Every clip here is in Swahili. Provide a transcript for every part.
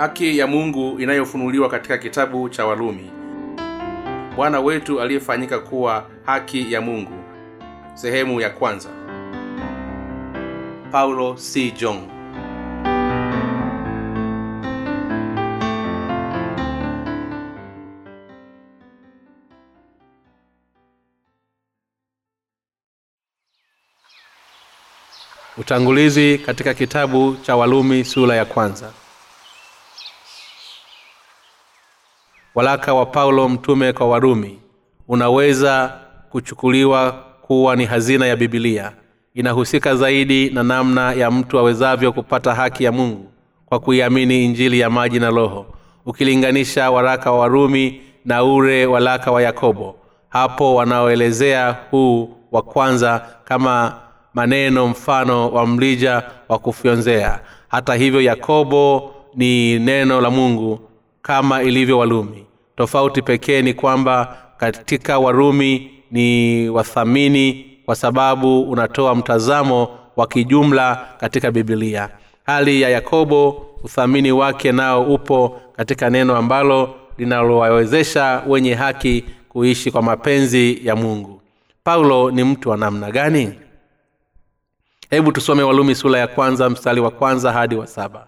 haki ya mungu inayofunuliwa katika kitabu cha walumi bwana wetu aliyefanyika kuwa haki ya mungu. Sehemu ya kwanza. Paulo c. Jong. Utangulizi katika kitabu cha walumi sura ya kwanza walaka wa paulo mtume kwa warumi unaweza kuchukuliwa kuwa ni hazina ya bibilia inahusika zaidi na namna ya mtu awezavyo kupata haki ya mungu kwa kuiamini injili ya maji na roho. Ukilinganisha waraka wa warumi na ure walaka wa yakobo hapo wanaoelezea huu wa kwanza kama maneno mfano wa mlija wa kufyonzea. Hata hivyo yakobo ni neno la mungu kama ilivyo walumi tofauti pekee ni kwamba katika warumi ni wathamini kwa sababu unatoa mtazamo wa kijumla katika bibilia hali ya yakobo uthamini wake nao upo katika neno ambalo linalowawezesha wenye haki kuishi kwa mapenzi ya mungu. Paulo ni mtu wa namna gani? Hebu tusome walumi sura ya kwanza mstari wa kwanza hadi wa saba.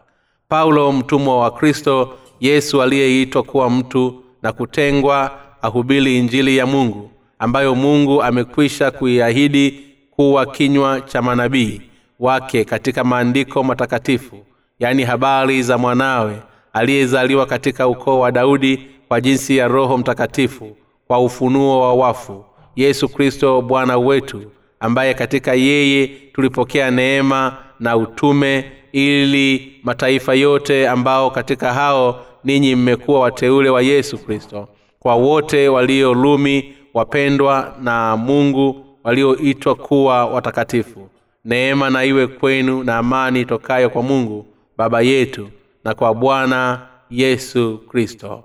Paulo mtumwa wa kristo yesu aliyeitwa kuwa mtu na kutengwa ahubiri injili ya mungu ambayo mungu amekwisha kuiahidi kuwa kinywa cha manabii wake katika maandiko matakatifu yaani habari za mwanawe aliyezaliwa katika ukoo wa daudi kwa jinsi ya roho mtakatifu kwa ufunuo wa wafu yesu kristo bwana wetu ambaye katika yeye tulipokea neema na utume ili mataifa yote ambao katika hao ninyi mmekuwa wateule wa yesu kristo kwa wote walio lumi wapendwa na mungu walioitwa kuwa watakatifu. Neema na iwe kwenu na amani itokayo kwa mungu baba yetu na kwa bwana yesu kristo.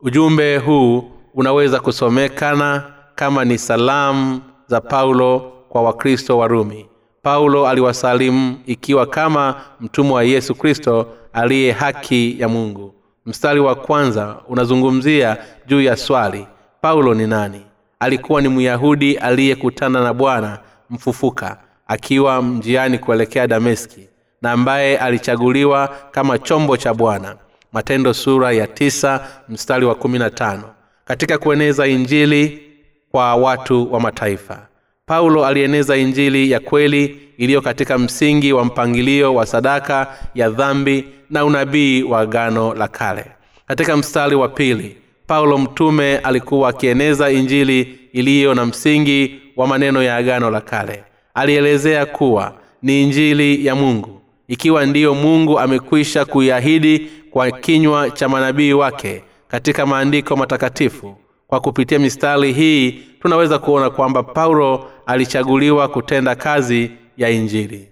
Ujumbe huu unaweza kusomekana kama ni salamu za paulo kwa wakristo wa rumi. Paulo aliwasalimu ikiwa kama mtumwa wa yesu kristo aliye haki ya mungu mstari wa kwanza unazungumzia juu ya swali paulo ni nani? Alikuwa ni myahudi aliyekutana na bwana mfufuka akiwa mjiani kuelekea dameski na ambaye alichaguliwa kama chombo cha bwana. Matendo sura ya tisa mstari wa kumi katika kueneza injili kwa watu wa mataifa. Paulo alieneza injili ya kweli iliyo katika msingi wa mpangilio wa sadaka ya dhambi na unabii wa gano la kale. Katika mstari wa pili paulo mtume alikuwa akieneza injili iliyo na msingi wa maneno ya agano la kale. Alielezea kuwa ni injili ya mungu ikiwa ndiyo mungu amekwisha kuiahidi kwa kinywa cha manabii wake katika maandiko matakatifu. Kwa kupitia mistari hii tunaweza kuona kwamba paulo alichaguliwa kutenda kazi ya injili.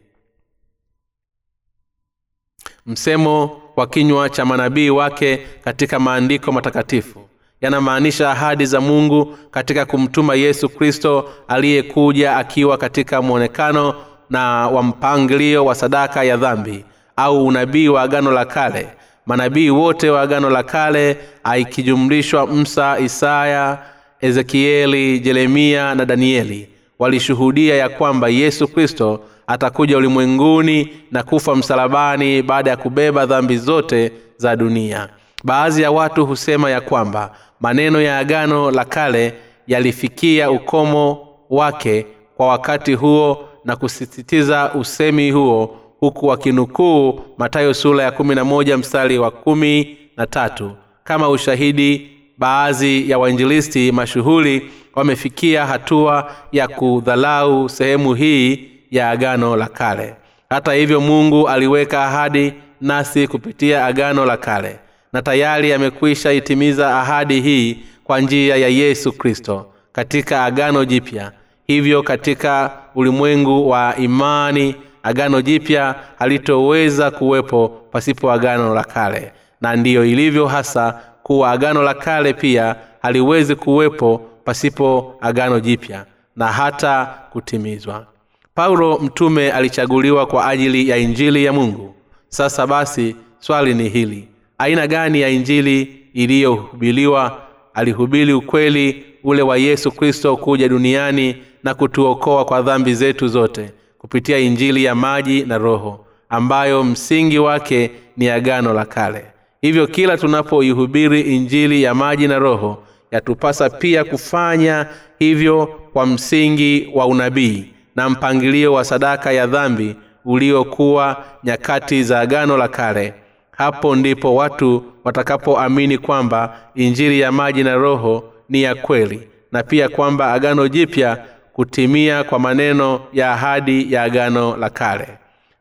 Msemo wa kinywa cha manabii wake katika maandiko matakatifu. Yanamaanisha ahadi za mungu katika kumtuma yesu kristo aliyekuja akiwa katika mwonekano na wa mpangilio wa sadaka ya dhambi au unabii wa agano la kale. Manabii wote wa agano la kale aikijumlishwa msa isaya ezekieli jeremia na danieli walishuhudia ya kwamba yesu kristo atakuja ulimwenguni na kufa msalabani baada ya kubeba dhambi zote za dunia. Baadhi ya watu husema ya kwamba maneno ya agano la kale yalifikia ukomo wake kwa wakati huo na kusisitiza usemi huo huku wakinukuu matayo sura ya kumi na moja mstari wa kumi na tatu. Kama ushahidi baadhi ya wainjilisti mashuhuri wamefikia hatua ya kudhalau sehemu hii ya agano la kale. Hata hivyo mungu aliweka ahadi nasi kupitia agano la kale na tayari amekwisha itimiza ahadi hii kwa njia ya yesu kristo katika agano jipya. Hivyo katika ulimwengu wa imani agano jipya halitoweza kuwepo pasipo agano la kale. Na ndiyo ilivyo hasa kuwa agano la kale pia haliwezi kuwepo pasipo agano jipya na hata kutimizwa. Paulo mtume alichaguliwa kwa ajili ya injili ya mungu. Sasa basi swali ni hili. Aina gani ya injili iliyohubiliwa alihubiri ukweli ule wa yesu kristo kuja duniani na kutuokoa kwa dhambi zetu zote kupitia injili ya maji na roho ambayo msingi wake ni agano la kale hivyo kila tunapoihubiri injili ya maji na roho yatupasa pia kufanya hivyo kwa msingi wa unabii na mpangilio wa sadaka ya dhambi uliokuwa nyakati za agano la kale. Hapo ndipo watu watakapoamini kwamba injili ya maji na roho ni ya kweli na pia kwamba agano jipya kutimia kwa maneno ya ahadi ya agano la kale.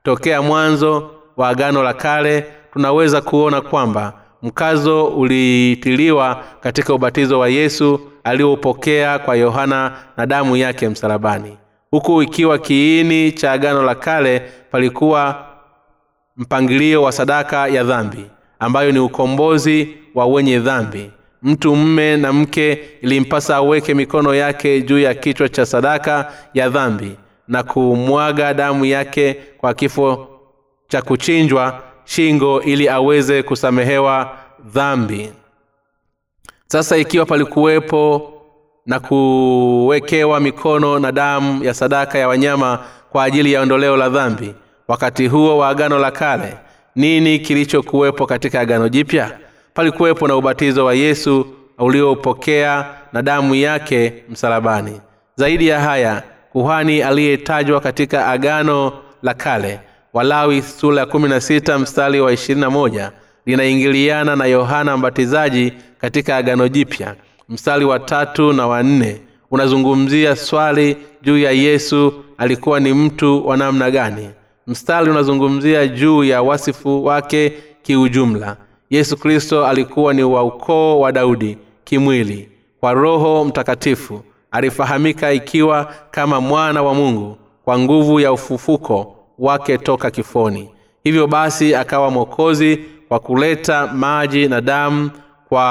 Tokea mwanzo wa agano la kale tunaweza kuona kwamba mkazo ulitiliwa katika ubatizo wa yesu aliopokea kwa yohana na damu yake msalabani. Huku ikiwa kiini cha agano la kale palikuwa mpangilio wa sadaka ya dhambi ambayo ni ukombozi wa wenye dhambi. Mtu mme na mke ilimpasa aweke mikono yake juu ya kichwa cha sadaka ya dhambi na kumwaga damu yake kwa kifo cha kuchinjwa shingo ili aweze kusamehewa dhambi. Sasa ikiwa palikuwepo na kuwekewa mikono na damu ya sadaka ya wanyama kwa ajili ya ondoleo la dhambi wakati huo wa agano la kale nini kilichokuwepo katika agano jipya? Palikuwepo na ubatizo wa yesu uliopokea na damu yake msalabani. Zaidi ya haya kuhani aliyetajwa katika agano la kale walawi sura ya kumi na sita mstari wa ishirini na moja linaingiliana na yohana mbatizaji katika agano jipya. Mstari wa tatu na wanne unazungumzia swali juu ya yesu alikuwa ni mtu wa namna gani. Mstari unazungumzia juu ya wasifu wake kiujumla. Yesu kristo alikuwa ni wa ukoo wa daudi kimwili kwa roho mtakatifu. Alifahamika ikiwa kama mwana wa mungu kwa nguvu ya ufufuko wake toka kifoni. Hivyo basi akawa mwokozi wa kuleta maji na damu kwa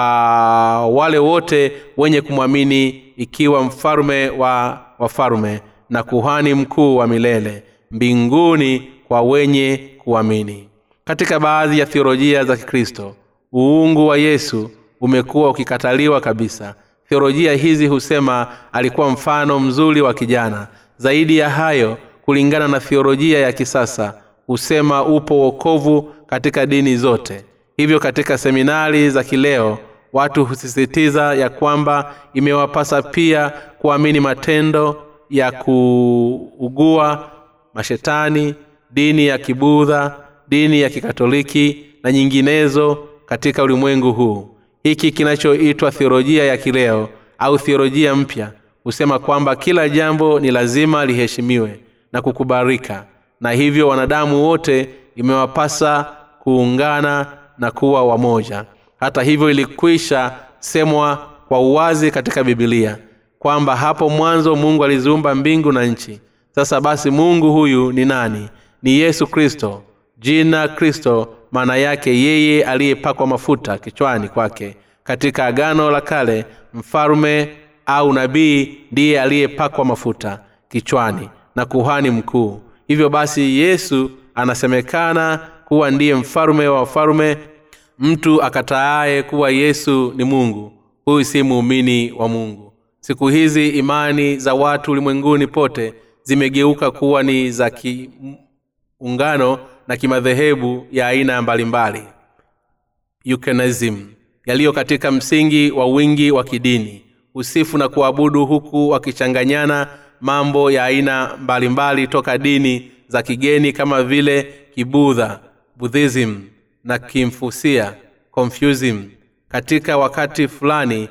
wale wote wenye kumwamini ikiwa mfalume wa wafalume na kuhani mkuu wa milele mbinguni kwa wenye kuamini. Katika baadhi ya thiolojia za kikristo uungu wa yesu umekuwa ukikataliwa kabisa. Thiolojia hizi husema alikuwa mfano mzuri wa kijana. Zaidi ya hayo kulingana na thiolojia ya kisasa husema upo wokovu katika dini zote. Hivyo katika seminari za kileo watu husisitiza ya kwamba imewapasa pia kuamini matendo ya kuugua mashetani dini ya kibudha dini ya kikatoliki na nyinginezo katika ulimwengu huu. Hiki kinachoitwa thiolojia ya kileo au thiolojia mpya husema kwamba kila jambo ni lazima liheshimiwe na kukubalika na hivyo wanadamu wote imewapasa kuungana na kuwa wamoja. Hata hivyo ilikwisha semwa kwa uwazi katika bibilia kwamba hapo mwanzo mungu aliziumba mbingu na nchi. Sasa basi mungu huyu ni nani? Ni yesu kristo. Jina kristo maana yake yeye aliyepakwa mafuta kichwani kwake. Katika agano la kale mfalume au nabii ndiye aliyepakwa mafuta kichwani na kuhani mkuu. Hivyo basi yesu anasemekana kuwa ndiye mfalume wa wafalume mtu akataaye kuwa yesu ni mungu. Huyu si muumini wa mungu. Siku hizi imani za watu ulimwenguni pote zimegeuka kuwa ni za kiungano na kimadhehebu ya aina mbalimbali. Yaliyo katika msingi wa wingi wa kidini. Usifu na kuabudu huku wakichanganyana mambo ya aina mbalimbali toka dini za kigeni kama vile kibudha budhism na kimfusia confusim katika wakati fulani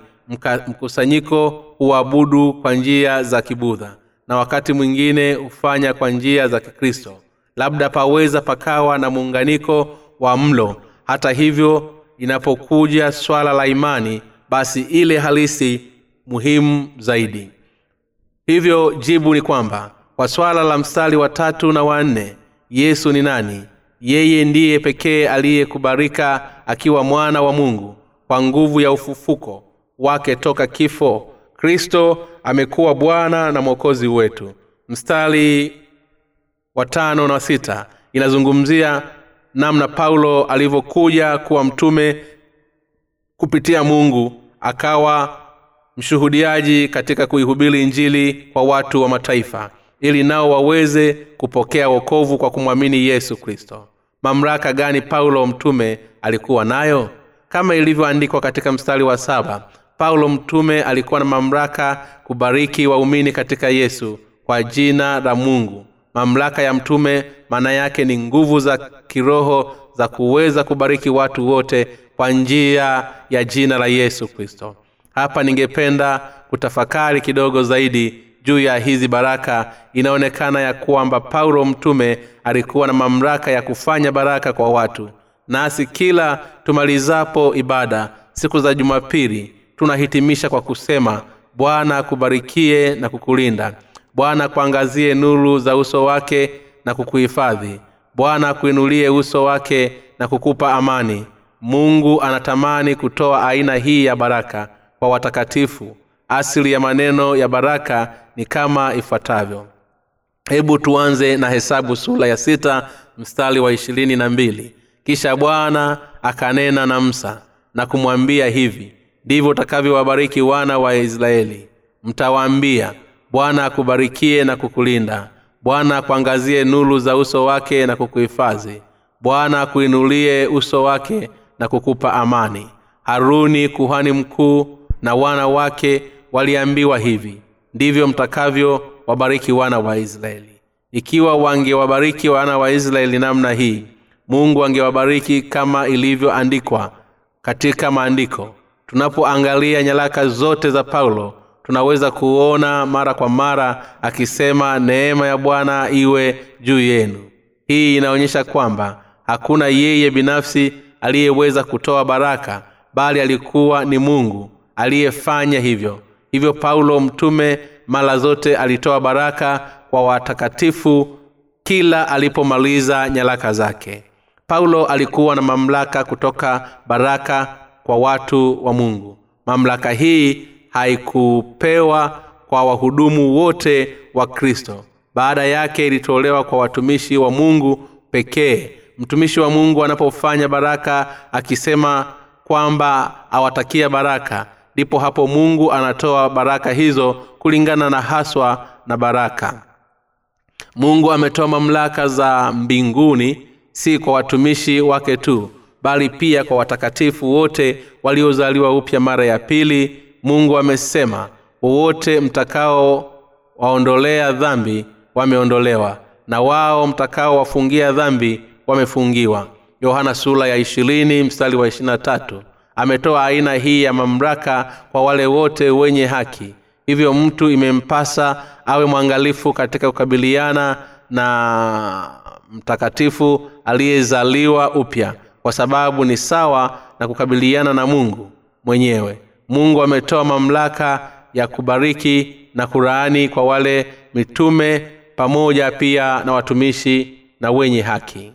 mkusanyiko huabudu kwa njia za kibudha na wakati mwingine hufanya kwa njia za kikristo. Labda paweza pakawa na muunganiko wa mlo. Hata hivyo inapokuja swala la imani basi ile halisi muhimu zaidi hivyo jibu ni kwamba kwa swala la mstari wa tatu na wanne yesu ni nani? Yeye ndiye pekee aliyekubarika akiwa mwana wa mungu kwa nguvu ya ufufuko wake toka kifo kristo amekuwa bwana na mwokozi wetu. Mstari wa tano na sita inazungumzia namna paulo alivyokuja kuwa mtume kupitia mungu akawa mshuhudiaji katika kuihubiri injili kwa watu wa mataifa ili nao waweze kupokea wokovu kwa kumwamini yesu kristo. Mamlaka gani paulo mtume alikuwa nayo? Kama ilivyoandikwa katika mstari wa saba paulo mtume alikuwa na mamlaka kubariki waumini katika yesu kwa jina la mungu. Mamlaka ya mtume maana yake ni nguvu za kiroho za kuweza kubariki watu wote kwa njia ya jina la yesu kristo hapa ningependa kutafakari kidogo zaidi juu ya hizi baraka. Inaonekana ya kwamba paulo mtume alikuwa na mamlaka ya kufanya baraka kwa watu. Nasi kila tumalizapo ibada siku za jumapili tunahitimisha kwa kusema bwana akubarikie na kukulinda. Bwana akuangazie nuru za uso wake na kukuhifadhi. Bwana akuinulie uso wake na kukupa amani. Mungu anatamani kutoa aina hii ya baraka kwa watakatifu. Asili ya maneno ya baraka ni kama ifuatavyo. Hebu tuanze na hesabu sura ya sita mstari wa ishirini na mbili. Kisha bwana akanena na msa na kumwambia hivi ndivyo utakavyowabariki wana wa israeli. Mtawaambia bwana akubarikie na kukulinda. Bwana akuangazie nuru za uso wake na kukuhifadhi. Bwana akuinulie uso wake na kukupa amani. Haruni kuhani mkuu na wana wake waliambiwa hivi ndivyo mtakavyo wabariki wana wa israeli. Ikiwa wangewabariki wana wa israeli namna hii mungu angewabariki kama ilivyoandikwa katika maandiko. Tunapoangalia nyaraka zote za paulo tunaweza kuona mara kwa mara akisema neema ya bwana iwe juu yenu. Hii inaonyesha kwamba hakuna yeye binafsi aliyeweza kutoa baraka bali alikuwa ni mungu aliyefanya hivyo. Hivyo paulo mtume mara zote alitoa baraka kwa watakatifu kila alipomaliza nyaraka zake. Paulo alikuwa na mamlaka kutoka baraka kwa watu wa mungu. Mamlaka hii haikupewa kwa wahudumu wote wa kristo. Baada yake ilitolewa kwa watumishi wa mungu pekee. Mtumishi wa mungu anapofanya baraka akisema kwamba awatakia baraka ndipo hapo mungu anatoa baraka hizo kulingana na haswa na baraka. Mungu ametoa mamlaka za mbinguni si kwa watumishi wake tu bali pia kwa watakatifu wote waliozaliwa upya mara ya pili mungu amesema wowote mtakao waondolea dhambi wameondolewa na wao mtakao wafungia dhambi wamefungiwa. Yohana sula ya ishirini mstari wa ishirina tatu ametoa aina hii ya mamlaka kwa wale wote wenye haki. Hivyo mtu imempasa awe mwangalifu katika kukabiliana na mtakatifu aliyezaliwa upya kwa sababu ni sawa na kukabiliana na mungu mwenyewe. Mungu ametoa mamlaka ya kubariki na kuraani kwa wale mitume pamoja pia na watumishi na wenye haki.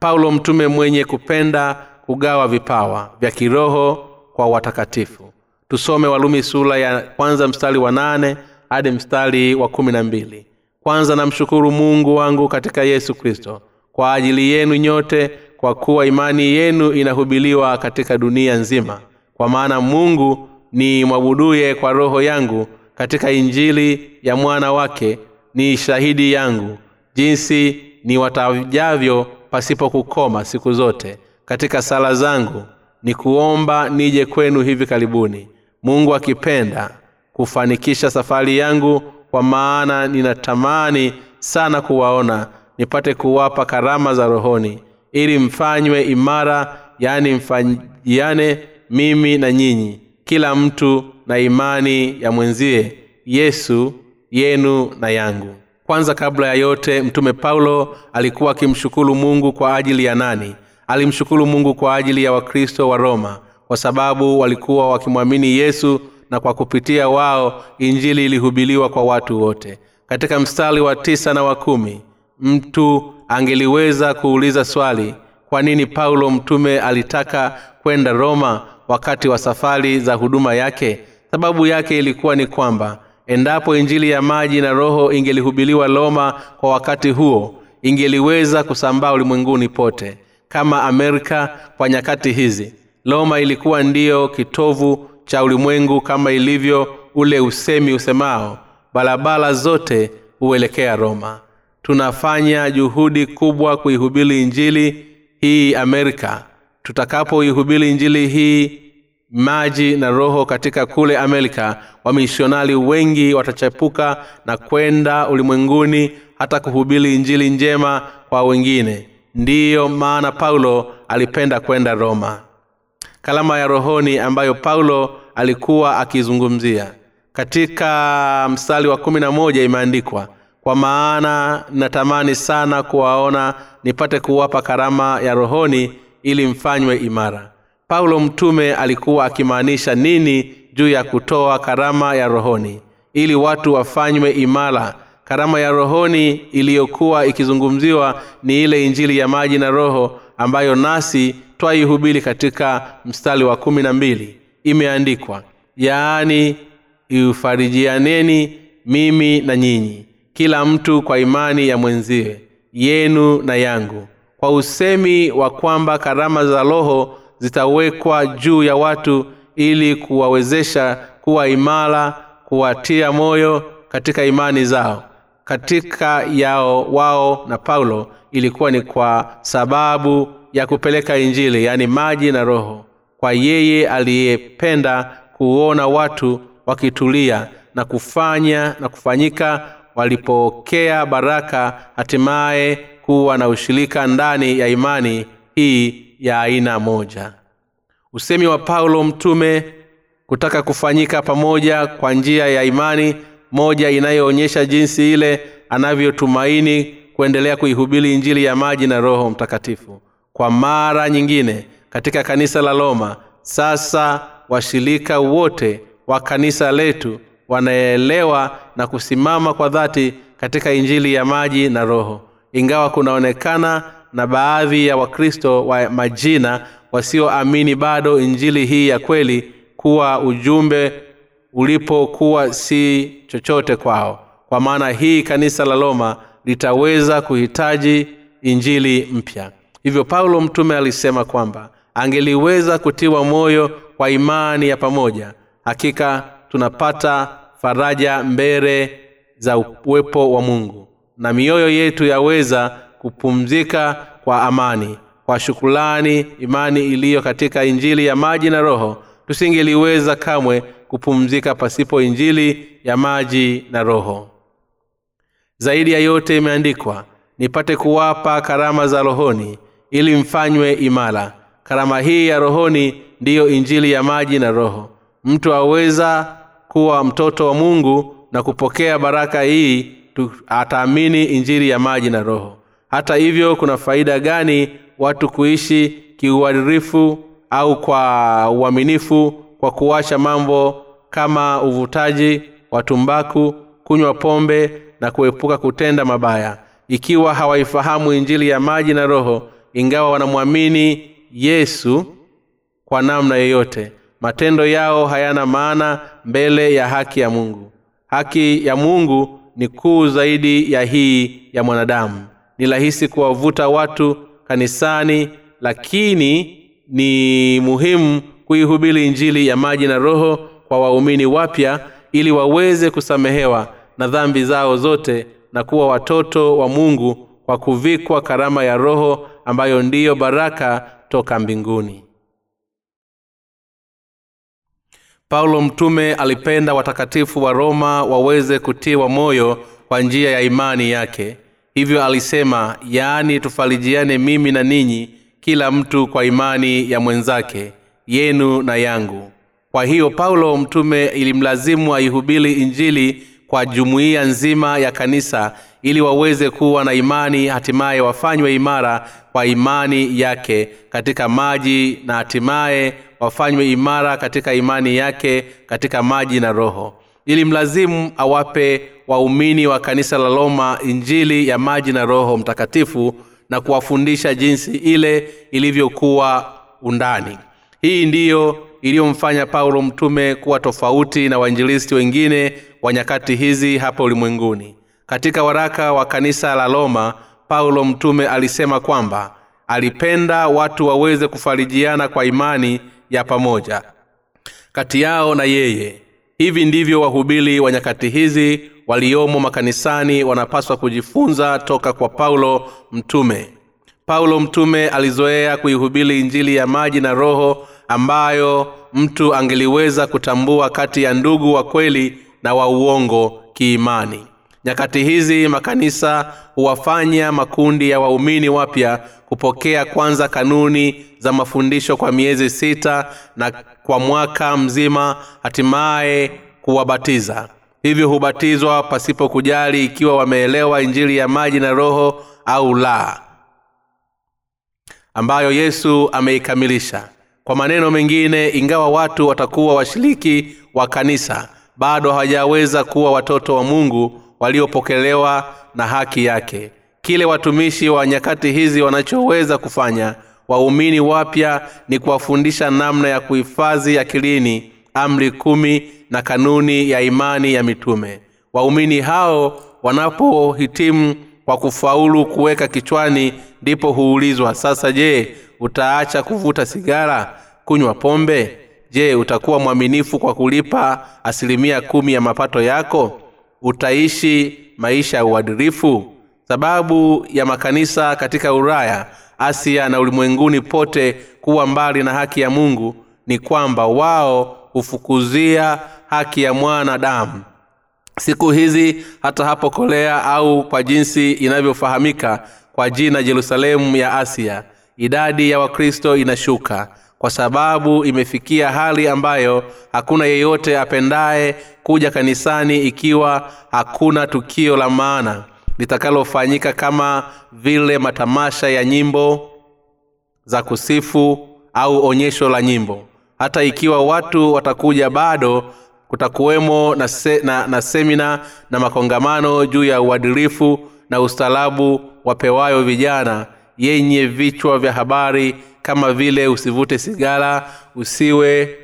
Paulo mtume mwenye kupenda kugawa vipawa vya kiroho kwa watakatifu. Tusome walumi sura ya kwanza mstari wa nane hadi mstari wa kumi na mbili. Kwanza namshukuru mungu wangu katika yesu kristo. Kwa ajili yenu nyote kwa kuwa imani yenu inahubiliwa katika dunia nzima. Kwa maana mungu ni mwabuduye kwa roho yangu katika injili ya mwana wake ni shahidi yangu jinsi ni watajavyo pasipo kukoma siku zote katika sala zangu ni kuomba nije kwenu hivi karibuni. Mungu akipenda kufanikisha safari yangu kwa maana ninatamani sana kuwaona nipate kuwapa karama za rohoni ili mfanywe imara yaani mfanyiane mimi na nyinyi kila mtu na imani ya mwenzie yesu yenu na yangu. Kwanza kabla ya yote mtume paulo alikuwa akimshukuru mungu kwa ajili ya nani alimshukuru mungu kwa ajili ya wakristo wa roma kwa sababu walikuwa wakimwamini yesu na kwa kupitia wao injili ilihubiliwa kwa watu wote. Katika mstari wa tisa na wa kumi mtu angeliweza kuuliza swali kwa nini paulo mtume alitaka kwenda roma wakati wa safari za huduma yake? Sababu yake ilikuwa ni kwamba endapo injili ya maji na roho ingelihubiliwa roma kwa wakati huo ingeliweza kusambaa ulimwenguni pote kama amerika kwa nyakati hizi. Roma ilikuwa ndiyo kitovu cha ulimwengu kama ilivyo ule usemi usemao barabara zote huelekea roma. Tunafanya juhudi kubwa kuihubiri injili hii amerika. Tutakapoihubiri injili hii maji na roho katika kule amerika wamishonari wengi watachepuka na kwenda ulimwenguni hata kuhubiri injili njema kwa wengine ndiyo maana paulo alipenda kwenda roma. Kalama ya rohoni ambayo paulo alikuwa akizungumzia. Katika mstari wa kumi na moja imeandikwa kwa maana natamani sana kuwaona nipate kuwapa karama ya rohoni ili mfanywe imara. Paulo mtume alikuwa akimaanisha nini juu ya kutoa karama ya rohoni? Ili watu wafanywe imara karama ya rohoni iliyokuwa ikizungumziwa ni ile injili ya maji na roho ambayo nasi twaihubiri katika mstari wa kumi na mbili. Imeandikwa yaani iufarijianeni mimi na nyinyi kila mtu kwa imani ya mwenziwe yenu na yangu. Kwa usemi wa kwamba karama za roho zitawekwa juu ya watu ili kuwawezesha kuwa imara kuwatia moyo katika imani zao katika yao wao na paulo ilikuwa ni kwa sababu ya kupeleka injili yaani maji na roho kwa yeye aliyependa kuona watu wakitulia na kufanya na kufanyika walipokea baraka hatimaye kuwa na ushirika ndani ya imani hii ya aina moja. Usemi wa paulo mtume kutaka kufanyika pamoja kwa njia ya imani moja inayoonyesha jinsi ile anavyotumaini kuendelea kuihubiri injili ya maji na roho mtakatifu. Kwa mara nyingine katika kanisa la roma sasa washirika wote wa kanisa letu wanaelewa na kusimama kwa dhati katika injili ya maji na roho. Ingawa kunaonekana na baadhi ya wakristo wa majina wasioamini bado injili hii ya kweli kuwa ujumbe ulipokuwa si chochote kwao. Kwa maana hii kanisa la roma litaweza kuhitaji injili mpya. Hivyo paulo mtume alisema kwamba angeliweza kutiwa moyo kwa imani ya pamoja hakika tunapata faraja mbele za uwepo wa mungu na mioyo yetu yaweza kupumzika kwa amani kwa shukulani imani iliyo katika injili ya maji na roho tusingeliweza kamwe kupumzika pasipo injili ya maji na roho. Zaidi ya yote imeandikwa nipate kuwapa karama za rohoni ili mfanywe imara. Karama hii ya rohoni ndiyo injili ya maji na roho. Mtu aweza kuwa mtoto wa mungu na kupokea baraka hii ataamini injili ya maji na roho. Hata hivyo kuna faida gani watu kuishi kiuadirifu au kwa uaminifu kwa kuwasha mambo kama uvutaji wa tumbaku kunywa pombe na kuepuka kutenda mabaya. Ikiwa hawaifahamu injili ya maji na roho ingawa wanamwamini yesu kwa namna yoyote matendo yao hayana maana mbele ya haki ya mungu. Haki ya mungu ni kuu zaidi ya hii ya mwanadamu. Ni rahisi kuwavuta watu kanisani lakini ni muhimu kuihubiri injili ya maji na roho kwa waumini wapya ili waweze kusamehewa na dhambi zao zote na kuwa watoto wa mungu kwa kuvikwa karama ya roho ambayo ndiyo baraka toka mbinguni. Paulo mtume alipenda watakatifu wa roma waweze kutiwa moyo kwa njia ya imani yake. Hivyo alisema yaani tufarijiane mimi na ninyi kila mtu kwa imani ya mwenzake yenu na yangu kwa hiyo paulo mtume ilimlazimu aihubiri injili kwa jumuiya nzima ya kanisa ili waweze kuwa na imani hatimaye wafanywe imara kwa imani yake katika maji na hatimaye wafanywe imara katika imani yake katika maji na roho. Ili mlazimu awape waumini wa kanisa la roma injili ya maji na roho mtakatifu na kuwafundisha jinsi ile ilivyokuwa undani. Hii ndiyo iliyomfanya paulo mtume kuwa tofauti na wainjilisti wengine wa nyakati hizi hapa ulimwenguni. Katika waraka wa kanisa la roma paulo mtume alisema kwamba alipenda watu waweze kufarijiana kwa imani ya pamoja kati yao na yeye. Hivi ndivyo wahubiri wa nyakati hizi waliomo makanisani wanapaswa kujifunza toka kwa paulo mtume. Paulo mtume alizoea kuihubiri injili ya maji na roho ambayo mtu angeliweza kutambua kati ya ndugu wa kweli na wa uongo kiimani. Nyakati hizi makanisa huwafanya makundi ya waumini wapya kupokea kwanza kanuni za mafundisho kwa miezi sita na kwa mwaka mzima hatimaye kuwabatiza. Hivyo hubatizwa pasipo kujali ikiwa wameelewa injili ya maji na roho au la ambayo yesu ameikamilisha kwa maneno mengine ingawa watu watakuwa washiriki wa kanisa bado hawajaweza kuwa watoto wa mungu waliopokelewa na haki yake. Kile watumishi wa nyakati hizi wanachoweza kufanya waumini wapya ni kuwafundisha namna ya kuhifadhi akilini amri kumi na kanuni ya imani ya mitume. Waumini hao wanapohitimu kwa kufaulu kuweka kichwani ndipo huulizwa sasa je utaacha kuvuta sigara kunywa pombe? Je utakuwa mwaminifu kwa kulipa asilimia kumi ya mapato yako? Utaishi maisha ya uadilifu? Sababu ya makanisa katika ulaya asia na ulimwenguni pote kuwa mbali na haki ya mungu ni kwamba wao hufukuzia haki ya mwanadamu. Siku hizi hata hapo korea au kwa jinsi inavyofahamika kwa jina jerusalemu ya asia idadi ya wakristo inashuka kwa sababu imefikia hali ambayo hakuna yeyote apendaye kuja kanisani ikiwa hakuna tukio la maana litakalofanyika kama vile matamasha ya nyimbo za kusifu au onyesho la nyimbo. Hata ikiwa watu watakuja bado kutakuwemo na, se, na, na semina na makongamano juu ya uadilifu na ustalabu wapewayo vijana yenye vichwa vya habari kama vile usivute sigara usiwe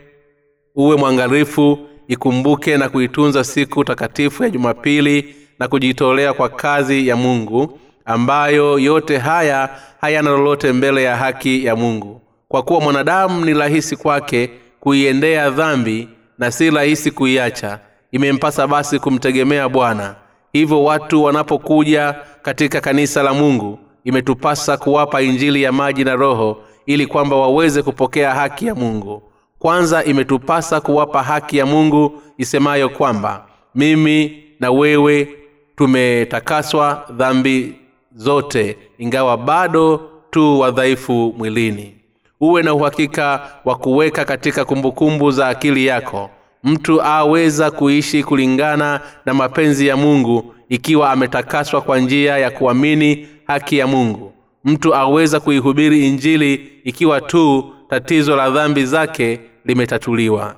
uwe mwangalifu ikumbuke na kuitunza siku takatifu ya jumapili na kujitolea kwa kazi ya mungu ambayo yote haya hayana lolote mbele ya haki ya mungu. Kwa kuwa mwanadamu ni rahisi kwake kuiendea dhambi na si rahisi kuiacha imempasa basi kumtegemea bwana. Hivyo watu wanapokuja katika kanisa la mungu imetupasa kuwapa injili ya maji na roho ili kwamba waweze kupokea haki ya mungu. Kwanza imetupasa kuwapa haki ya mungu isemayo kwamba mimi na wewe tumetakaswa dhambi zote ingawa bado tu wadhaifu mwilini. Uwe na uhakika wa kuweka katika kumbukumbu za akili yako mtu aweza kuishi kulingana na mapenzi ya mungu ikiwa ametakaswa kwa njia ya kuamini haki ya mungu. Mtu aweza kuihubiri injili ikiwa tu tatizo la dhambi zake limetatuliwa.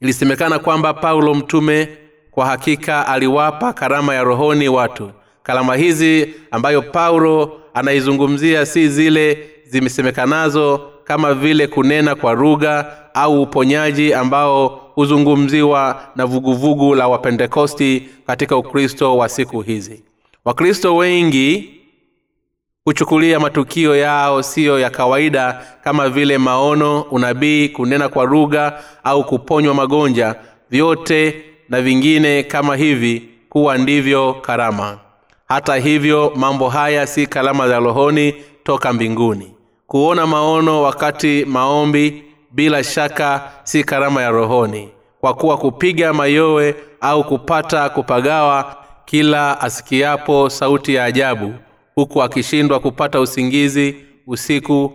Ilisemekana kwamba paulo mtume kwa hakika aliwapa karama ya rohoni watu. Karama hizi ambayo paulo anaizungumzia si zile zimesemekanazo kama vile kunena kwa rugha au uponyaji ambao huzungumziwa na vuguvugu la wapentekosti katika ukristo wa siku hizi. Wakristo wengi huchukulia matukio yao siyo ya kawaida kama vile maono unabii kunena kwa rugha au kuponywa magonja vyote na vingine kama hivi kuwa ndivyo karama. Hata hivyo mambo haya si karama za rohoni toka mbinguni kuona maono wakati maombi bila shaka si karama ya rohoni. Kwa kuwa kupiga mayowe au kupata kupagawa kila asikiapo sauti ya ajabu huku akishindwa kupata usingizi usiku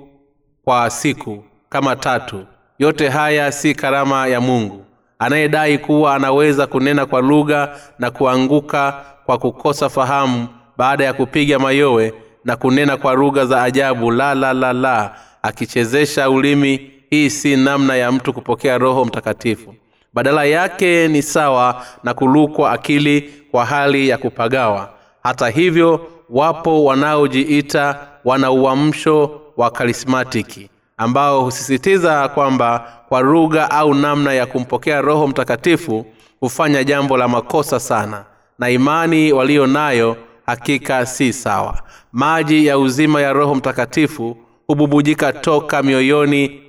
kwa siku kama tatu. Yote haya si karama ya mungu. Anayedai kuwa anaweza kunena kwa lugha na kuanguka kwa kukosa fahamu baada ya kupiga mayowe na kunena kwa lugha za ajabu la la la la akichezesha ulimi. Hii si namna ya mtu kupokea roho mtakatifu. Badala yake ni sawa na kulukwa akili kwa hali ya kupagawa. Hata hivyo wapo wanaojiita wana uamsho wa karismatiki ambao husisitiza kwamba kwa lugha au namna ya kumpokea roho mtakatifu hufanya jambo la makosa sana na imani walio nayo hakika si sawa. Maji ya uzima ya roho mtakatifu hububujika toka mioyoni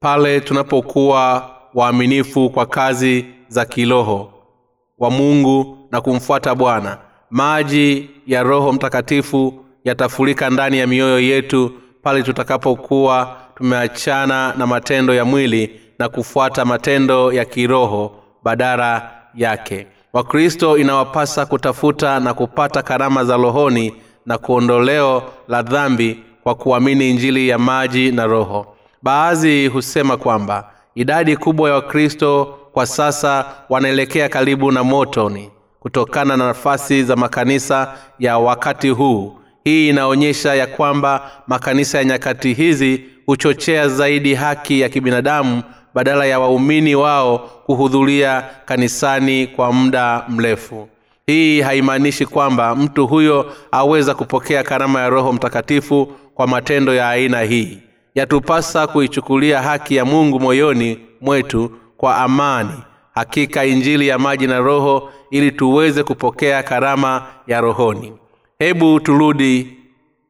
pale tunapokuwa waaminifu kwa kazi za kiroho wa mungu na kumfuata bwana. Maji ya roho mtakatifu yatafurika ndani ya mioyo yetu pale tutakapokuwa tumeachana na matendo ya mwili na kufuata matendo ya kiroho badala yake wakristo inawapasa kutafuta na kupata karama za rohoni na kuondoleo la dhambi kwa kuamini injili ya maji na roho. Baadhi husema kwamba idadi kubwa ya wakristo kwa sasa wanaelekea karibu na motoni kutokana na nafasi za makanisa ya wakati huu. Hii inaonyesha ya kwamba makanisa ya nyakati hizi huchochea zaidi haki ya kibinadamu badala ya waumini wao kuhudhuria kanisani kwa muda mrefu. Hii haimaanishi kwamba mtu huyo aweza kupokea karama ya roho mtakatifu kwa matendo ya aina hii. Yatupasa kuichukulia haki ya mungu moyoni mwetu kwa amani hakika injili ya maji na roho ili tuweze kupokea karama ya rohoni. Hebu turudi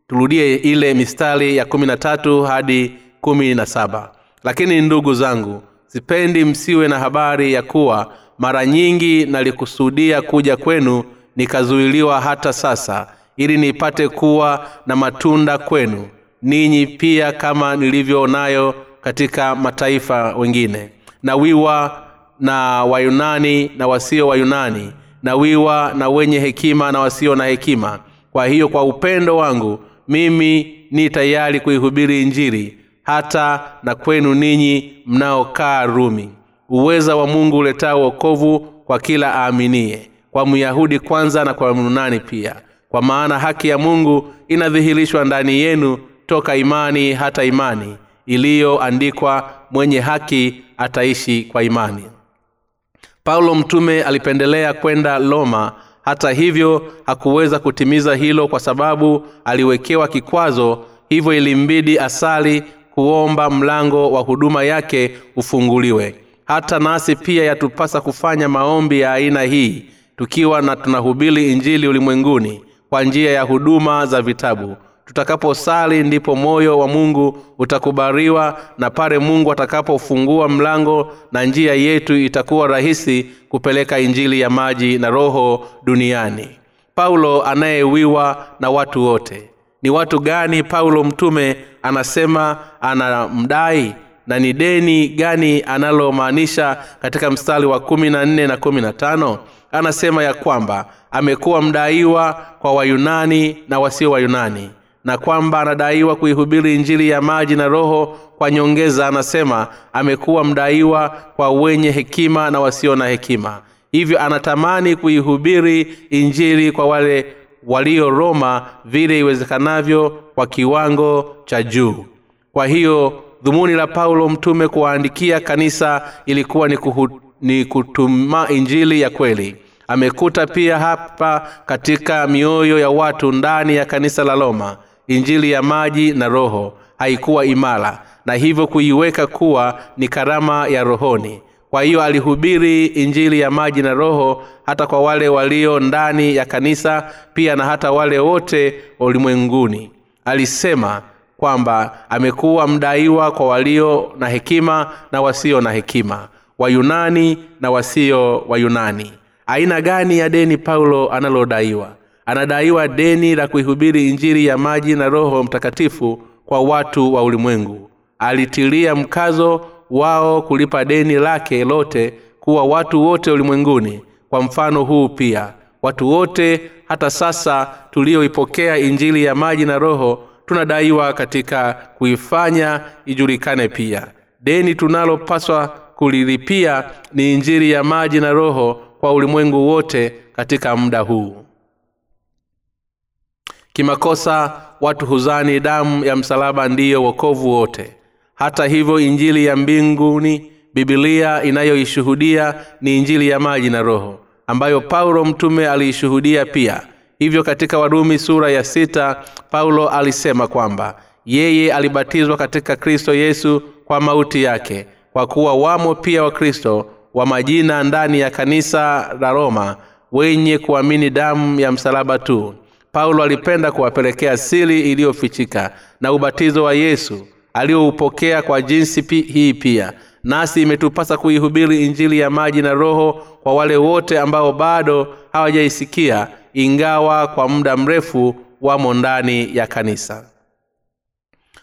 turudie ile mistari ya kumi na tatu hadi kumi na saba lakini ndugu zangu sipendi msiwe na habari ya kuwa mara nyingi nalikusudia kuja kwenu nikazuiliwa hata sasa ili nipate kuwa na matunda kwenu ninyi pia kama nilivyonayo katika mataifa wengine na wiwa na wayunani na wasio wayunani na wiwa na wenye hekima na wasio na hekima. Kwa hiyo kwa upendo wangu mimi ni tayari kuihubiri injili hata na kwenu ninyi mnaokaa rumi. Uweza wa mungu uletaa uokovu kwa kila aaminie kwa myahudi kwanza na kwa myunani pia. Kwa maana haki ya mungu inadhihirishwa ndani yenu toka imani hata imani iliyoandikwa mwenye haki ataishi kwa imani. Paulo mtume alipendelea kwenda roma hata hivyo hakuweza kutimiza hilo kwa sababu aliwekewa kikwazo hivyo ilimbidi asali kuomba mlango wa huduma yake ufunguliwe. Hata nasi pia yatupasa kufanya maombi ya aina hii tukiwa na tunahubiri injili ulimwenguni kwa njia ya huduma za vitabu. Tutakaposali ndipo moyo wa mungu utakubaliwa na pale mungu atakapofungua mlango na njia yetu itakuwa rahisi kupeleka injili ya maji na roho duniani. Paulo anayewiwa na watu wote ni watu gani paulo mtume anasema anamdai? Na ni deni gani analomaanisha katika mstari wa kumi na nne na kumi na tano? Anasema ya kwamba amekuwa mdaiwa kwa wayunani na wasio wayunani na kwamba anadaiwa kuihubiri injili ya maji na roho kwa nyongeza anasema amekuwa mdaiwa kwa wenye hekima na wasio na hekima. Hivyo anatamani kuihubiri injili kwa wale walio roma vile iwezekanavyo kwa kiwango cha juu. Kwa hiyo dhumuni la paulo mtume kuwaandikia kanisa ilikuwa ni, kuhu, ni kutuma injili ya kweli. Amekuta pia hapa katika mioyo ya watu ndani ya kanisa la roma injili ya maji na roho. Haikuwa imara na hivyo kuiweka kuwa ni karama ya rohoni kwa hiyo alihubiri injili ya maji na roho hata kwa wale walio ndani ya kanisa pia na hata wale wote ulimwenguni. Alisema kwamba amekuwa mdaiwa kwa walio na hekima na wasio na hekima wayunani na wasio wayunani. Aina gani ya deni paulo analodaiwa? Anadaiwa deni la kuihubiri injili ya maji na roho mtakatifu kwa watu wa ulimwengu. Alitilia mkazo wao kulipa deni lake lote kuwa watu wote ulimwenguni kwa mfano huu pia. Watu wote hata sasa tulioipokea injili ya maji na roho tunadaiwa katika kuifanya ijulikane pia. Deni tunalopaswa kulilipia ni injili ya maji na roho kwa ulimwengu wote katika muda huu. Kimakosa watu huzani damu ya msalaba ndiyo wokovu wote hata hivyo injili ya mbinguni bibilia inayoishuhudia ni injili ya maji na roho ambayo paulo mtume aliishuhudia pia. Hivyo katika warumi sura ya sita paulo alisema kwamba yeye alibatizwa katika kristo yesu kwa mauti yake kwa kuwa wamo pia wakristo wa majina ndani ya kanisa la roma wenye kuamini damu ya msalaba tu. Paulo alipenda kuwapelekea siri iliyofichika na ubatizo wa yesu alioupokea kwa jinsi pi, hii pia. Nasi imetupasa kuihubiri injili ya maji na roho kwa wale wote ambao bado hawajaisikia ingawa kwa muda mrefu wamo ndani ya kanisa.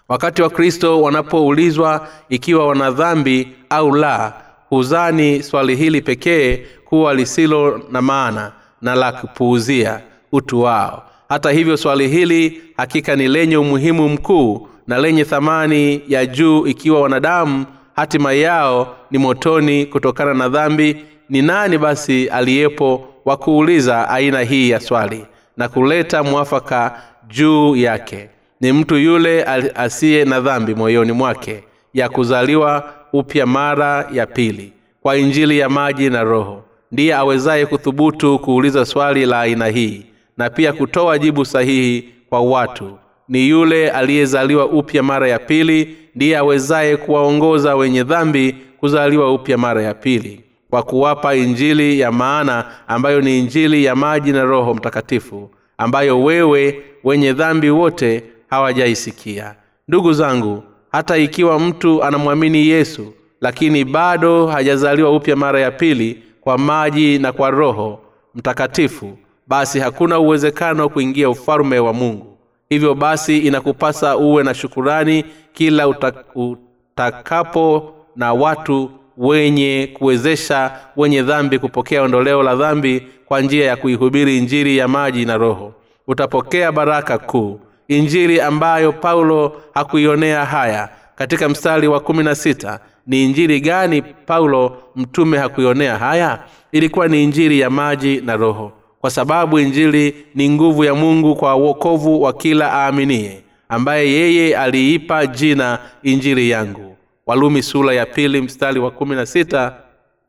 Wakati wa kristo wanapoulizwa ikiwa wana dhambi au la huzani swali hili pekee kuwa lisilo na maana na la kupuuzia utu wao. Hata hivyo swali hili hakika ni lenye umuhimu mkuu na lenye thamani ya juu ikiwa wanadamu hatima yao ni motoni kutokana na dhambi. Ni nani basi aliyepo wa kuuliza aina hii ya swali na kuleta mwafaka juu yake? Ni mtu yule asiye na dhambi moyoni mwake ya kuzaliwa upya mara ya pili kwa injili ya maji na roho. Ndiye awezaye kuthubutu kuuliza swali la aina hii na pia kutoa jibu sahihi kwa watu ni yule aliyezaliwa upya mara ya pili ndiye awezaye kuwaongoza wenye dhambi kuzaliwa upya mara ya pili kwa kuwapa injili ya maana ambayo ni injili ya maji na roho mtakatifu ambayo wewe wenye dhambi wote hawajaisikia. Ndugu zangu hata ikiwa mtu anamwamini yesu lakini bado hajazaliwa upya mara ya pili kwa maji na kwa roho mtakatifu basi hakuna uwezekano wa kuingia ufalume wa mungu hivyo basi inakupasa uwe na shukurani kila utakapo na watu wenye kuwezesha wenye dhambi kupokea ondoleo la dhambi kwa njia ya kuihubiri injiri ya maji na roho. Utapokea baraka kuu. Injiri ambayo paulo hakuionea haya. Katika mstari wa kumi na sita ni injiri gani paulo mtume hakuionea haya? Ilikuwa ni injiri ya maji na roho kwa sababu injili ni nguvu ya mungu kwa uokovu wa kila aaminie ambaye yeye aliipa jina injili yangu. Walumi sura ya pili mstari wa kumi na sita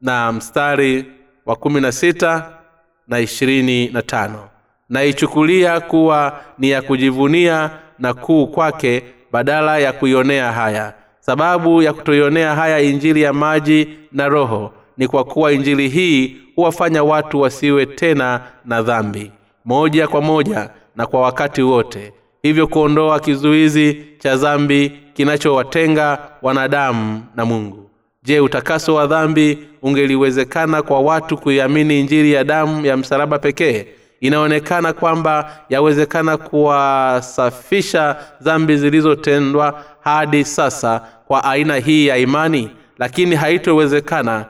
na mstari wa kumi na sita na ishirini na tano. Naichukulia kuwa ni ya kujivunia na kuu kwake badala ya kuionea haya. Sababu ya kutoionea haya injili ya maji na roho ni kwa kuwa injili hii huwafanya watu wasiwe tena na dhambi moja kwa moja na kwa wakati wote. Hivyo kuondoa kizuizi cha dhambi kinachowatenga wanadamu na mungu. Je utakaso wa dhambi ungeliwezekana kwa watu kuiamini injiri ya damu ya msalaba pekee? Inaonekana kwamba yawezekana kuwasafisha dhambi zilizotendwa hadi sasa kwa aina hii ya imani lakini haitowezekana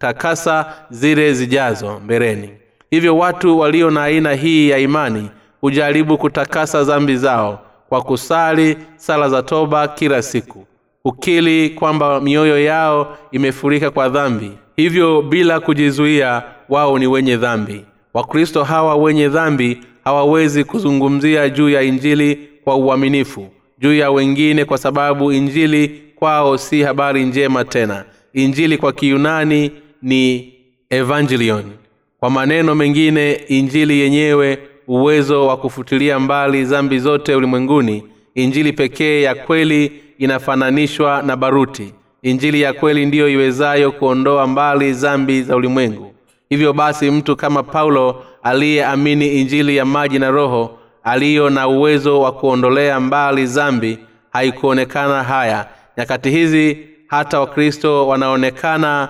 kutakasa zile zijazo mbeleni. Hivyo watu walio na aina hii ya imani hujaribu kutakasa dhambi zao kwa kusali sala za toba kila siku. Ukili kwamba mioyo yao imefurika kwa dhambi. Hivyo bila kujizuia wao ni wenye dhambi. Wakristo hawa wenye dhambi hawawezi kuzungumzia juu ya injili kwa uaminifu juu ya wengine kwa sababu injili kwao si habari njema tena. Injili kwa kiyunani ni evangelion. Kwa maneno mengine injili yenyewe uwezo wa kufutilia mbali zambi zote ulimwenguni injili pekee ya kweli inafananishwa na baruti. Injili ya kweli ndiyo iwezayo kuondoa mbali zambi za ulimwengu. Hivyo basi mtu kama paulo aliyeamini injili ya maji na roho aliyo na uwezo wa kuondolea mbali zambi haikuonekana haya. Nyakati hizi hata wakristo wanaonekana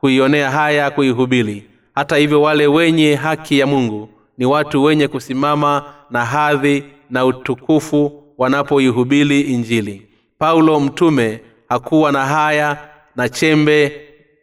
kuionea haya kuihubiri. Hata hivyo wale wenye haki ya mungu ni watu wenye kusimama na hadhi na utukufu wanapoihubiri injili. Paulo mtume hakuwa na haya na chembe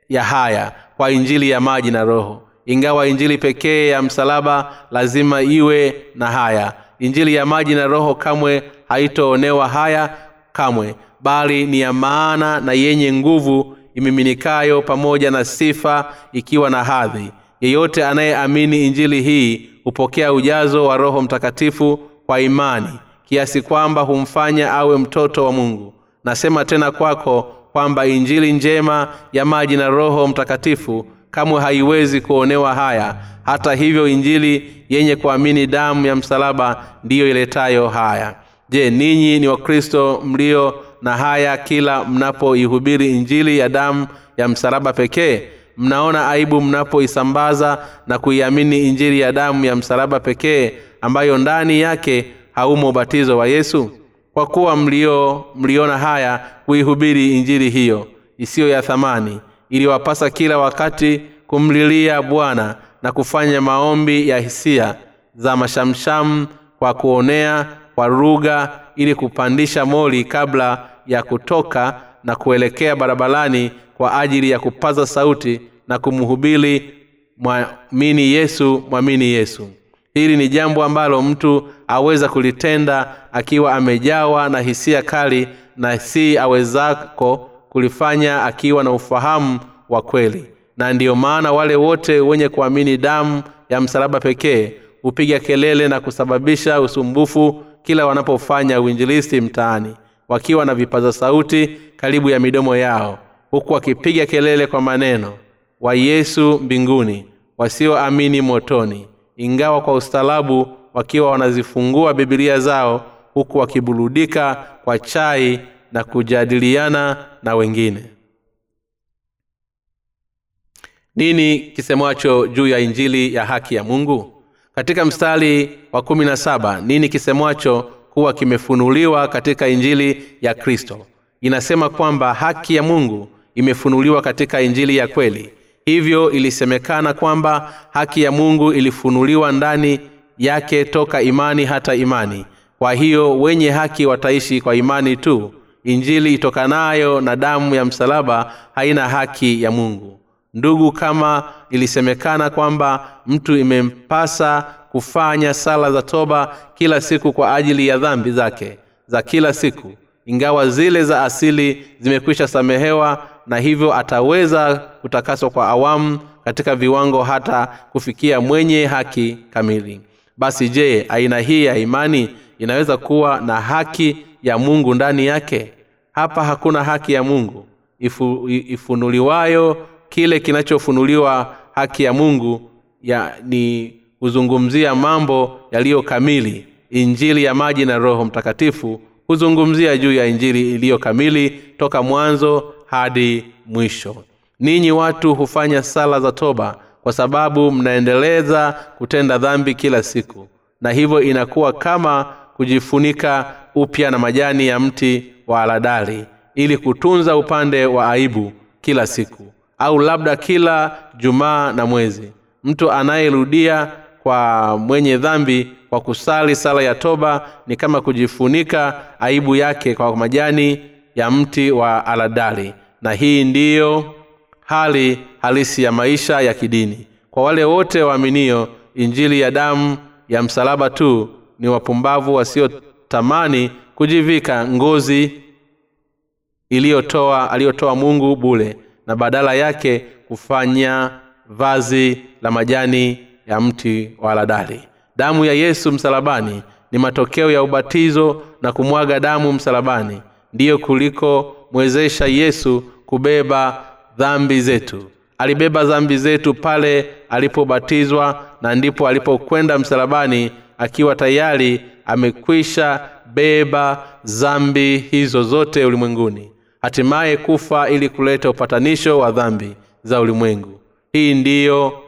ya haya kwa injili ya maji na roho. Ingawa injili pekee ya msalaba lazima iwe na haya. Injili ya maji na roho kamwe haitoonewa haya kamwe bali ni ya maana na yenye nguvu imiminikayo pamoja na sifa ikiwa na hadhi. Yeyote anayeamini injili hii hupokea ujazo wa roho mtakatifu kwa imani kiasi kwamba humfanya awe mtoto wa mungu. Nasema tena kwako kwamba injili njema ya maji na roho mtakatifu kamwe haiwezi kuonewa haya. Hata hivyo injili yenye kuamini damu ya msalaba ndiyo iletayo haya. Je ninyi ni wakristo mlio na haya kila mnapoihubiri injili ya damu ya msalaba pekee mnaona aibu mnapoisambaza na kuiamini injili ya damu ya msalaba pekee ambayo ndani yake haumo ubatizo wa yesu? Kwa kuwa mlio mliona haya kuihubiri injili hiyo isiyo ya thamani iliwapasa kila wakati kumlilia bwana na kufanya maombi ya hisia za mashamshamu kwa kuonea kwa lugha ili kupandisha moli kabla ya kutoka na kuelekea barabarani kwa ajili ya kupaza sauti na kumhubiri mwamini yesu mwamini yesu. Hili ni jambo ambalo mtu aweza kulitenda akiwa amejawa na hisia kali na si awezako kulifanya akiwa na ufahamu wa kweli. Na ndiyo maana wale wote wenye kuamini damu ya msalaba pekee hupiga kelele na kusababisha usumbufu kila wanapofanya uinjilisti mtaani wakiwa na vipaza sauti karibu ya midomo yao huku wakipiga kelele kwa maneno wa yesu mbinguni wasioamini motoni. Ingawa kwa ustalabu wakiwa wanazifungua bibilia zao huku wakiburudika kwa chai na kujadiliana na wengine. Nini kisemwacho juu ya injili ya haki ya mungu? Katika mstari wa kumi na saba nini kisemwacho kuwa kimefunuliwa katika injili ya kristo. Inasema kwamba haki ya mungu imefunuliwa katika injili ya kweli. Hivyo ilisemekana kwamba haki ya mungu ilifunuliwa ndani yake toka imani hata imani. Kwa hiyo wenye haki wataishi kwa imani tu. Injili itokanayo na damu ya msalaba haina haki ya mungu. Ndugu kama ilisemekana kwamba mtu imempasa kufanya sala za toba kila siku kwa ajili ya dhambi zake za kila siku. Ingawa zile za asili zimekwisha samehewa na hivyo ataweza kutakaswa kwa awamu katika viwango hata kufikia mwenye haki kamili. Basi je aina hii ya imani inaweza kuwa na haki ya mungu ndani yake? Hapa hakuna haki ya mungu. Ifu, ifunuliwayo kile kinachofunuliwa haki ya mungu ya ni huzungumzia mambo yaliyo kamili. Injili ya maji na roho mtakatifu huzungumzia juu ya injili iliyo kamili toka mwanzo hadi mwisho. Ninyi watu hufanya sala za toba kwa sababu mnaendeleza kutenda dhambi kila siku na hivyo inakuwa kama kujifunika upya na majani ya mti wa aladari ili kutunza upande wa aibu kila siku au labda kila jumaa na mwezi. Mtu anayerudia kwa mwenye dhambi kwa kusali sala ya toba ni kama kujifunika aibu yake kwa majani ya mti wa aladali. Na hii ndiyo hali halisi ya maisha ya kidini. Kwa wale wote waaminio injili ya damu ya msalaba tu ni wapumbavu wasiotamani kujivika ngozi iliyotoa aliyotoa mungu bule na badala yake kufanya vazi la majani ya mti wa aladari damu ya yesu msalabani ni matokeo ya ubatizo na kumwaga damu msalabani. Ndiyo kuliko mwezesha yesu kubeba dhambi zetu. Alibeba dhambi zetu pale alipobatizwa na ndipo alipokwenda msalabani akiwa tayari amekwisha beba dhambi hizo zote ulimwenguni. Hatimaye kufa ili kuleta upatanisho wa dhambi za ulimwengu. Hii ndiyo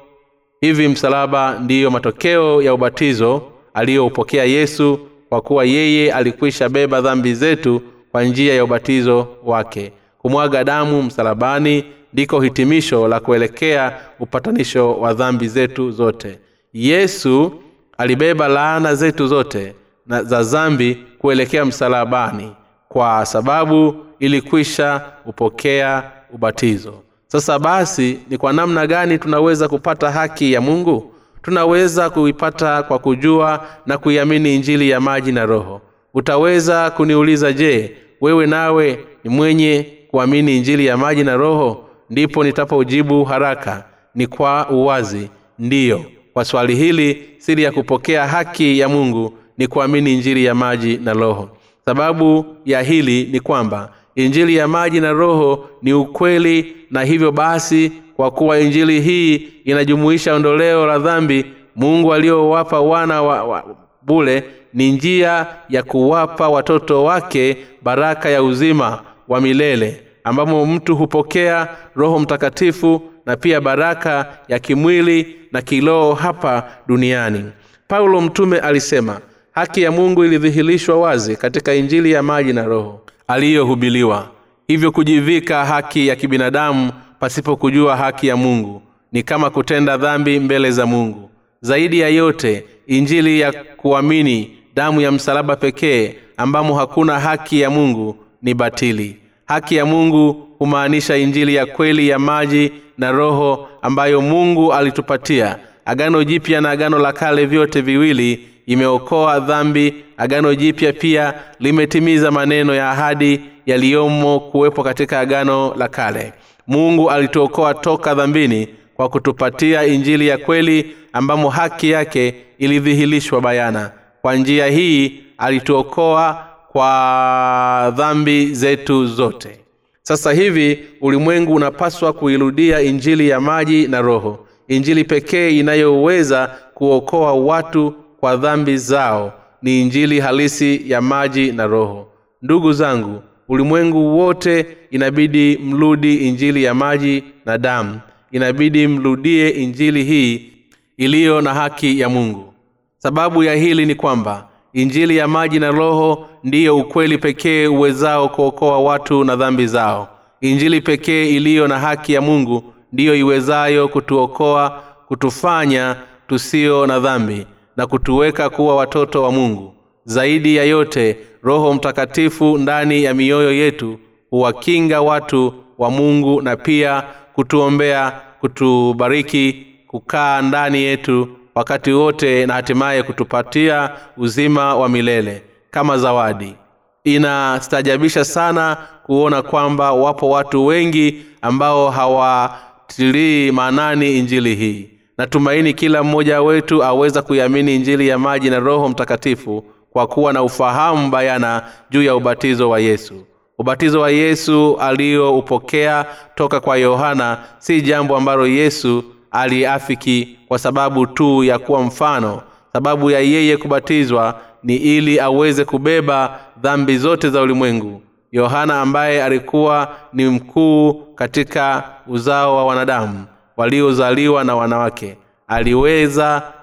hivi msalaba ndiyo matokeo ya ubatizo aliyoupokea yesu kwa kuwa yeye alikwisha beba dhambi zetu kwa njia ya ubatizo wake. Kumwaga damu msalabani ndiko hitimisho la kuelekea upatanisho wa dhambi zetu zote. Yesu alibeba laana zetu zote na za zambi kuelekea msalabani kwa sababu ilikwisha upokea ubatizo sasa basi ni kwa namna gani tunaweza kupata haki ya mungu? Tunaweza kuipata kwa kujua na kuiamini injili ya maji na roho. Utaweza kuniuliza je wewe nawe ni mwenye kuamini injili ya maji na roho? Ndipo nitapojibu haraka. Ni kwa uwazi. Ndiyo. Kwa swali hili siri ya kupokea haki ya mungu ni kuamini injili ya maji na roho. Sababu ya hili ni kwamba injili ya maji na roho ni ukweli na hivyo basi kwa kuwa injili hii inajumuisha ondoleo la dhambi mungu aliyowapa wana wa, wa bule ni njia ya kuwapa watoto wake baraka ya uzima wa milele ambamo mtu hupokea roho mtakatifu na pia baraka ya kimwili na kiroho hapa duniani. Paulo mtume alisema haki ya mungu ilidhihirishwa wazi katika injili ya maji na roho aliyohubiliwa hivyo kujivika haki ya kibinadamu pasipokujua haki ya mungu ni kama kutenda dhambi mbele za mungu. Zaidi ya yote injili ya kuamini damu ya msalaba pekee ambamo hakuna haki ya mungu ni batili. Haki ya mungu humaanisha injili ya kweli ya maji na roho ambayo mungu alitupatia agano jipya na agano la kale vyote viwili imeokoa dhambi. Agano jipya pia limetimiza maneno ya ahadi yaliyomo kuwepo katika agano la kale. Mungu alituokoa toka dhambini kwa kutupatia injili ya kweli ambamo haki yake ilidhihirishwa bayana. Kwa njia hii alituokoa kwa dhambi zetu zote. Sasa hivi ulimwengu unapaswa kuirudia injili ya maji na roho. Injili pekee inayoweza kuokoa watu kwa dhambi zao ni injili halisi ya maji na roho. Ndugu zangu ulimwengu wote inabidi mrudi injili ya maji na damu. Inabidi mrudie injili hii iliyo na haki ya mungu. Sababu ya hili ni kwamba injili ya maji na roho ndiyo ukweli pekee uwezao kuokoa watu na dhambi zao. Injili pekee iliyo na haki ya mungu ndiyo iwezayo kutuokoa kutufanya tusio na dhambi na kutuweka kuwa watoto wa mungu. Zaidi ya yote roho mtakatifu ndani ya mioyo yetu huwakinga watu wa mungu na pia kutuombea kutubariki kukaa ndani yetu wakati wote na hatimaye kutupatia uzima wa milele kama zawadi. Inastajabisha sana kuona kwamba wapo watu wengi ambao hawatilii maanani injili hii natumaini kila mmoja wetu aweza kuiamini injili ya maji na roho mtakatifu kwa kuwa na ufahamu bayana juu ya ubatizo wa yesu. Ubatizo wa yesu aliyoupokea toka kwa yohana si jambo ambalo yesu aliafiki kwa sababu tu ya kuwa mfano. Sababu ya yeye kubatizwa ni ili aweze kubeba dhambi zote za ulimwengu. Yohana ambaye alikuwa ni mkuu katika uzao wa wanadamu waliozaliwa na wanawake. Aliweza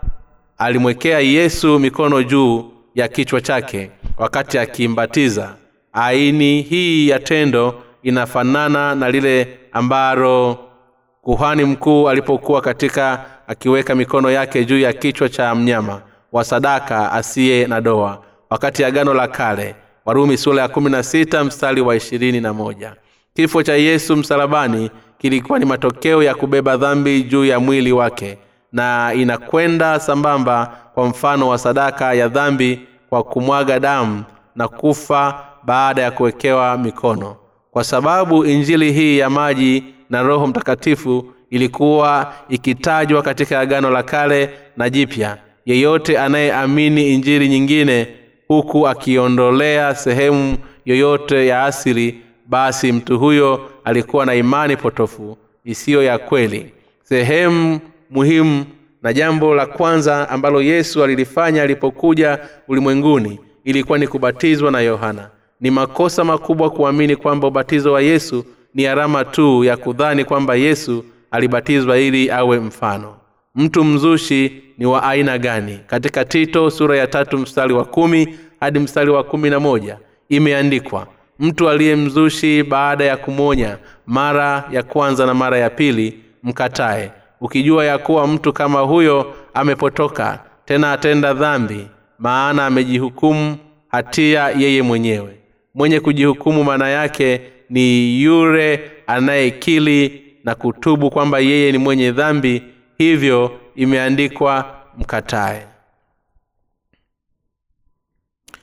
alimwekea yesu mikono juu ya kichwa chake wakati akimbatiza. Aini hii ya tendo inafanana na lile ambalo kuhani mkuu alipokuwa katika akiweka mikono yake juu ya kichwa cha mnyama wa sadaka asiye na doa. Wakati agano la kale warumi sura ya kumi na sita mstari wa ishirini na moja. Kifo cha yesu msalabani kilikuwa ni matokeo ya kubeba dhambi juu ya mwili wake na inakwenda sambamba kwa mfano wa sadaka ya dhambi kwa kumwaga damu na kufa baada ya kuwekewa mikono. Kwa sababu injili hii ya maji na roho mtakatifu ilikuwa ikitajwa katika agano la kale na jipya. Yeyote anayeamini injili nyingine huku akiondolea sehemu yoyote ya asili basi mtu huyo alikuwa na imani potofu isiyo ya kweli. Sehemu muhimu na jambo la kwanza ambalo yesu alilifanya alipokuja ulimwenguni ilikuwa ni kubatizwa na yohana. Ni makosa makubwa kuamini kwamba ubatizo wa yesu ni alama tu ya kudhani kwamba yesu alibatizwa ili awe mfano. Mtu mzushi ni wa aina gani? Katika tito sura ya tatu mstari wa kumi hadi mstari wa kumi na moja imeandikwa mtu aliye mzushi baada ya kumwonya mara ya kwanza na mara ya pili mkatae. Ukijua ya kuwa mtu kama huyo amepotoka tena atenda dhambi maana amejihukumu hatia yeye mwenyewe. Mwenye kujihukumu maana yake ni yule anayekili na kutubu kwamba yeye ni mwenye dhambi hivyo imeandikwa mkatae.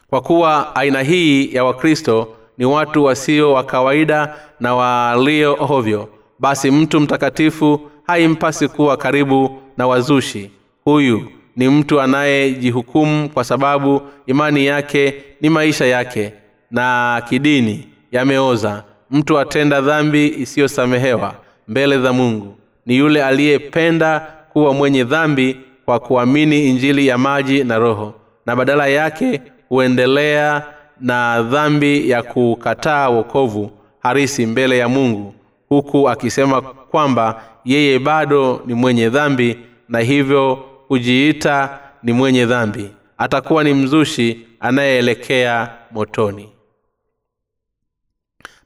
Kwa kuwa aina hii ya wakristo ni watu wasio wa kawaida na walio hovyo basi mtu mtakatifu haimpasi kuwa karibu na wazushi. Huyu ni mtu anayejihukumu kwa sababu imani yake ni maisha yake na kidini yameoza. Mtu atenda dhambi isiyosamehewa mbele za mungu. Ni yule aliyependa kuwa mwenye dhambi kwa kuamini injili ya maji na roho. Na badala yake huendelea na dhambi ya kukataa wokovu harisi mbele ya mungu huku akisema kwamba yeye bado ni mwenye dhambi na hivyo hujiita ni mwenye dhambi. Atakuwa ni mzushi anayeelekea motoni.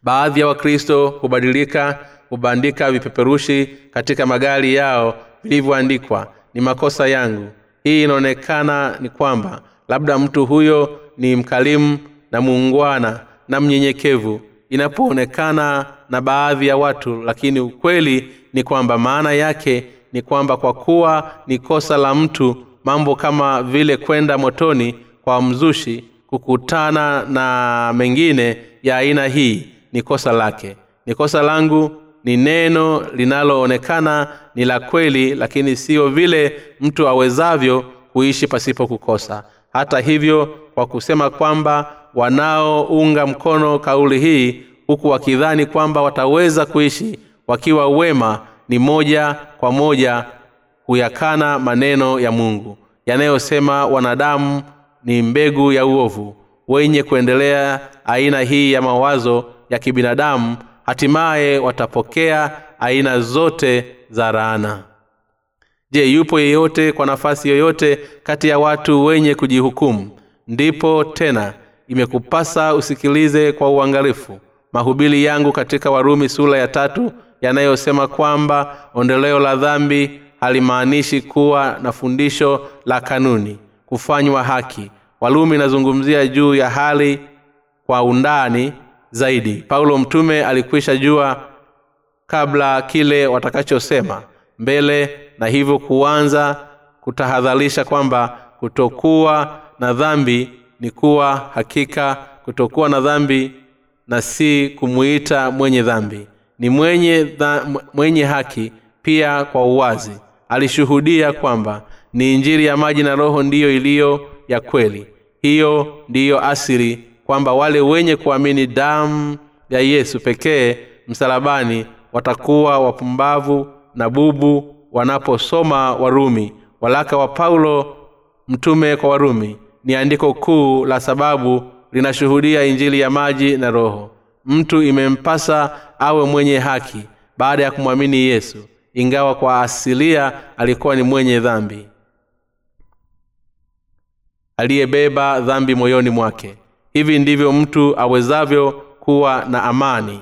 Baadhi ya wakristo hubadilika hubandika vipeperushi katika magari yao vilivyoandikwa ni makosa yangu. Hii inaonekana ni kwamba labda mtu huyo ni mkalimu na muungwana na mnyenyekevu inapoonekana na baadhi ya watu lakini ukweli ni kwamba maana yake ni kwamba kwa kuwa ni kosa la mtu mambo kama vile kwenda motoni kwa mzushi kukutana na mengine ya aina hii ni kosa lake. Ni kosa langu ni neno linaloonekana ni la kweli lakini siyo vile mtu awezavyo kuishi pasipo kukosa. Hata hivyo kwa kusema kwamba wanaounga mkono kauli hii huku wakidhani kwamba wataweza kuishi wakiwa wema ni moja kwa moja huyakana maneno ya mungu. Yanayosema wanadamu ni mbegu ya uovu wenye kuendelea aina hii ya mawazo ya kibinadamu hatimaye watapokea aina zote za raana je yupo yeyote kwa nafasi yoyote kati ya watu wenye kujihukumu? Ndipo tena imekupasa usikilize kwa uangalifu. Mahubili yangu katika warumi sura ya tatu yanayosema kwamba ondoleo la dhambi halimaanishi kuwa na fundisho la kanuni kufanywa haki. Walumi inazungumzia juu ya hali kwa undani zaidi. Paulo mtume alikwisha jua kabla kile watakachosema. Mbele na hivyo kuanza kutahadharisha kwamba kutokuwa na dhambi ni kuwa hakika kutokuwa na dhambi na si kumuita mwenye dhambi. Ni mwenye, dha, mwenye haki pia kwa uwazi. Alishuhudia kwamba ni injiri ya maji na roho ndiyo iliyo ya kweli. Hiyo ndiyo asili kwamba wale wenye kuamini damu ya yesu pekee msalabani watakuwa wapumbavu na bubu wanaposoma warumi. Walaka wa paulo mtume kwa warumi ni andiko kuu la sababu linashuhudia injili ya maji na roho. Mtu imempasa awe mwenye haki baada ya kumwamini yesu ingawa kwa asilia alikuwa ni mwenye dhambi. Aliyebeba dhambi moyoni mwake. Hivi ndivyo mtu awezavyo kuwa na amani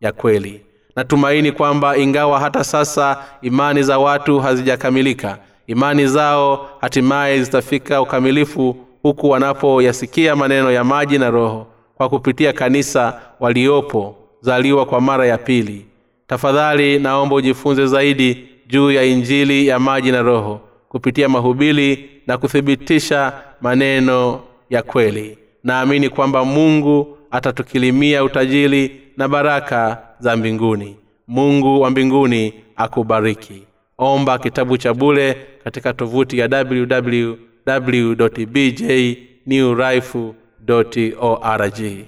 ya kweli. Natumaini kwamba ingawa hata sasa imani za watu hazijakamilika imani zao hatimaye zitafika ukamilifu huku wanapoyasikia maneno ya maji na roho kwa kupitia kanisa waliopo zaliwa kwa mara ya pili. Tafadhali naomba ujifunze zaidi juu ya injili ya maji na roho kupitia mahubili na kuthibitisha maneno ya kweli. Naamini kwamba mungu atatukilimia utajiri na baraka za mbinguni. Mungu wa mbinguni akubariki omba kitabu cha bule katika tovuti ya www bj new org